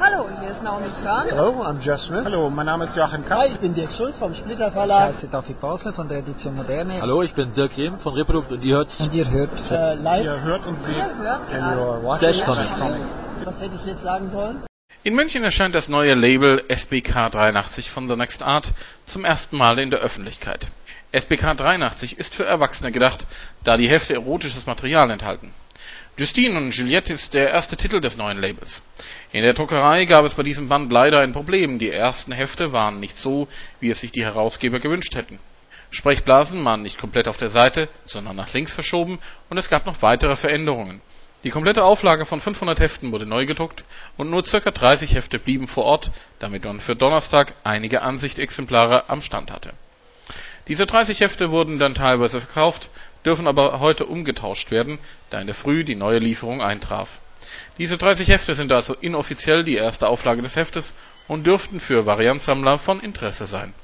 Hallo, hier ist Naomi Körn. Hello, I'm Jeff Smith. Hallo, mein Name ist Joachim Kapp. Hi, ich bin Dirk Schulz vom Splitter Ich Verlag. heiße David Basler von der Edition Moderne. Hallo, ich bin Dirk Rehm von Reprodukt und ihr hört Und ihr hört Äh, live. Ihr hört und seht. Ihr hört gerade. you're watching Flash Comics. Was hätte ich jetzt sagen sollen? In München erscheint das neue Label SBK 83 von The Next Art zum ersten Mal in der Öffentlichkeit. SBK 83 ist für Erwachsene gedacht, da die Hefte erotisches Material enthalten. Justine und Juliette ist der erste Titel des neuen Labels. In der Druckerei gab es bei diesem Band leider ein Problem. Die ersten Hefte waren nicht so, wie es sich die Herausgeber gewünscht hätten. Sprechblasen waren nicht komplett auf der Seite, sondern nach links verschoben und es gab noch weitere Veränderungen. Die komplette Auflage von 500 Heften wurde neu gedruckt und nur ca. 30 Hefte blieben vor Ort, damit man für Donnerstag einige Ansichtexemplare am Stand hatte. Diese 30 Hefte wurden dann teilweise verkauft, dürfen aber heute umgetauscht werden, da in der Früh die neue Lieferung eintraf. Diese 30 Hefte sind also inoffiziell die erste Auflage des Heftes und dürften für Variantsammler von Interesse sein